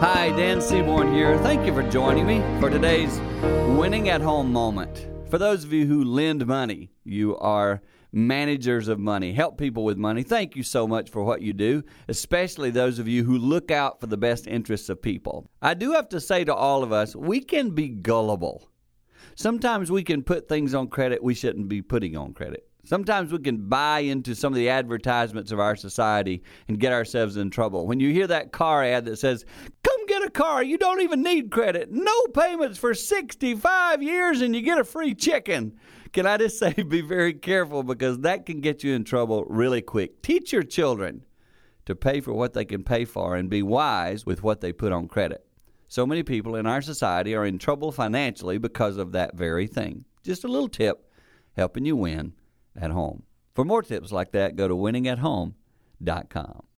Hi, Dan Seaborn here. Thank you for joining me for today's winning at home moment. For those of you who lend money, you are managers of money, help people with money. Thank you so much for what you do, especially those of you who look out for the best interests of people. I do have to say to all of us, we can be gullible. Sometimes we can put things on credit we shouldn't be putting on credit. Sometimes we can buy into some of the advertisements of our society and get ourselves in trouble. When you hear that car ad that says, Come get a car, you don't even need credit, no payments for 65 years, and you get a free chicken. Can I just say, be very careful because that can get you in trouble really quick. Teach your children to pay for what they can pay for and be wise with what they put on credit. So many people in our society are in trouble financially because of that very thing. Just a little tip helping you win at home. For more tips like that, go to winningathome.com.